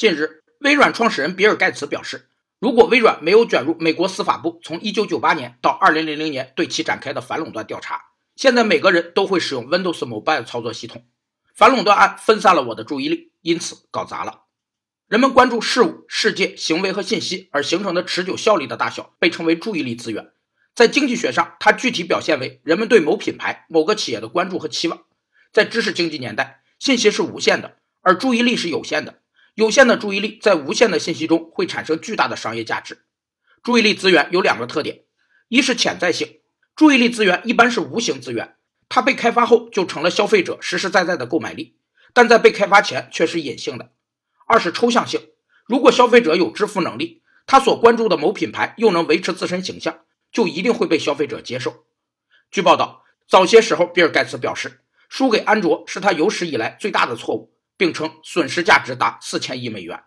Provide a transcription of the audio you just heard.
近日，微软创始人比尔·盖茨表示，如果微软没有卷入美国司法部从1998年到2000年对其展开的反垄断调查，现在每个人都会使用 Windows Mobile 操作系统。反垄断案分散了我的注意力，因此搞砸了。人们关注事物、世界、行为和信息而形成的持久效力的大小，被称为注意力资源。在经济学上，它具体表现为人们对某品牌、某个企业的关注和期望。在知识经济年代，信息是无限的，而注意力是有限的。有限的注意力在无限的信息中会产生巨大的商业价值。注意力资源有两个特点：一是潜在性，注意力资源一般是无形资源。它被开发后就成了消费者实实在在的购买力，但在被开发前却是隐性的。二是抽象性，如果消费者有支付能力，他所关注的某品牌又能维持自身形象，就一定会被消费者接受。据报道，早些时候，比尔·盖茨表示，输给安卓是他有史以来最大的错误，并称损失价值达四千亿美元。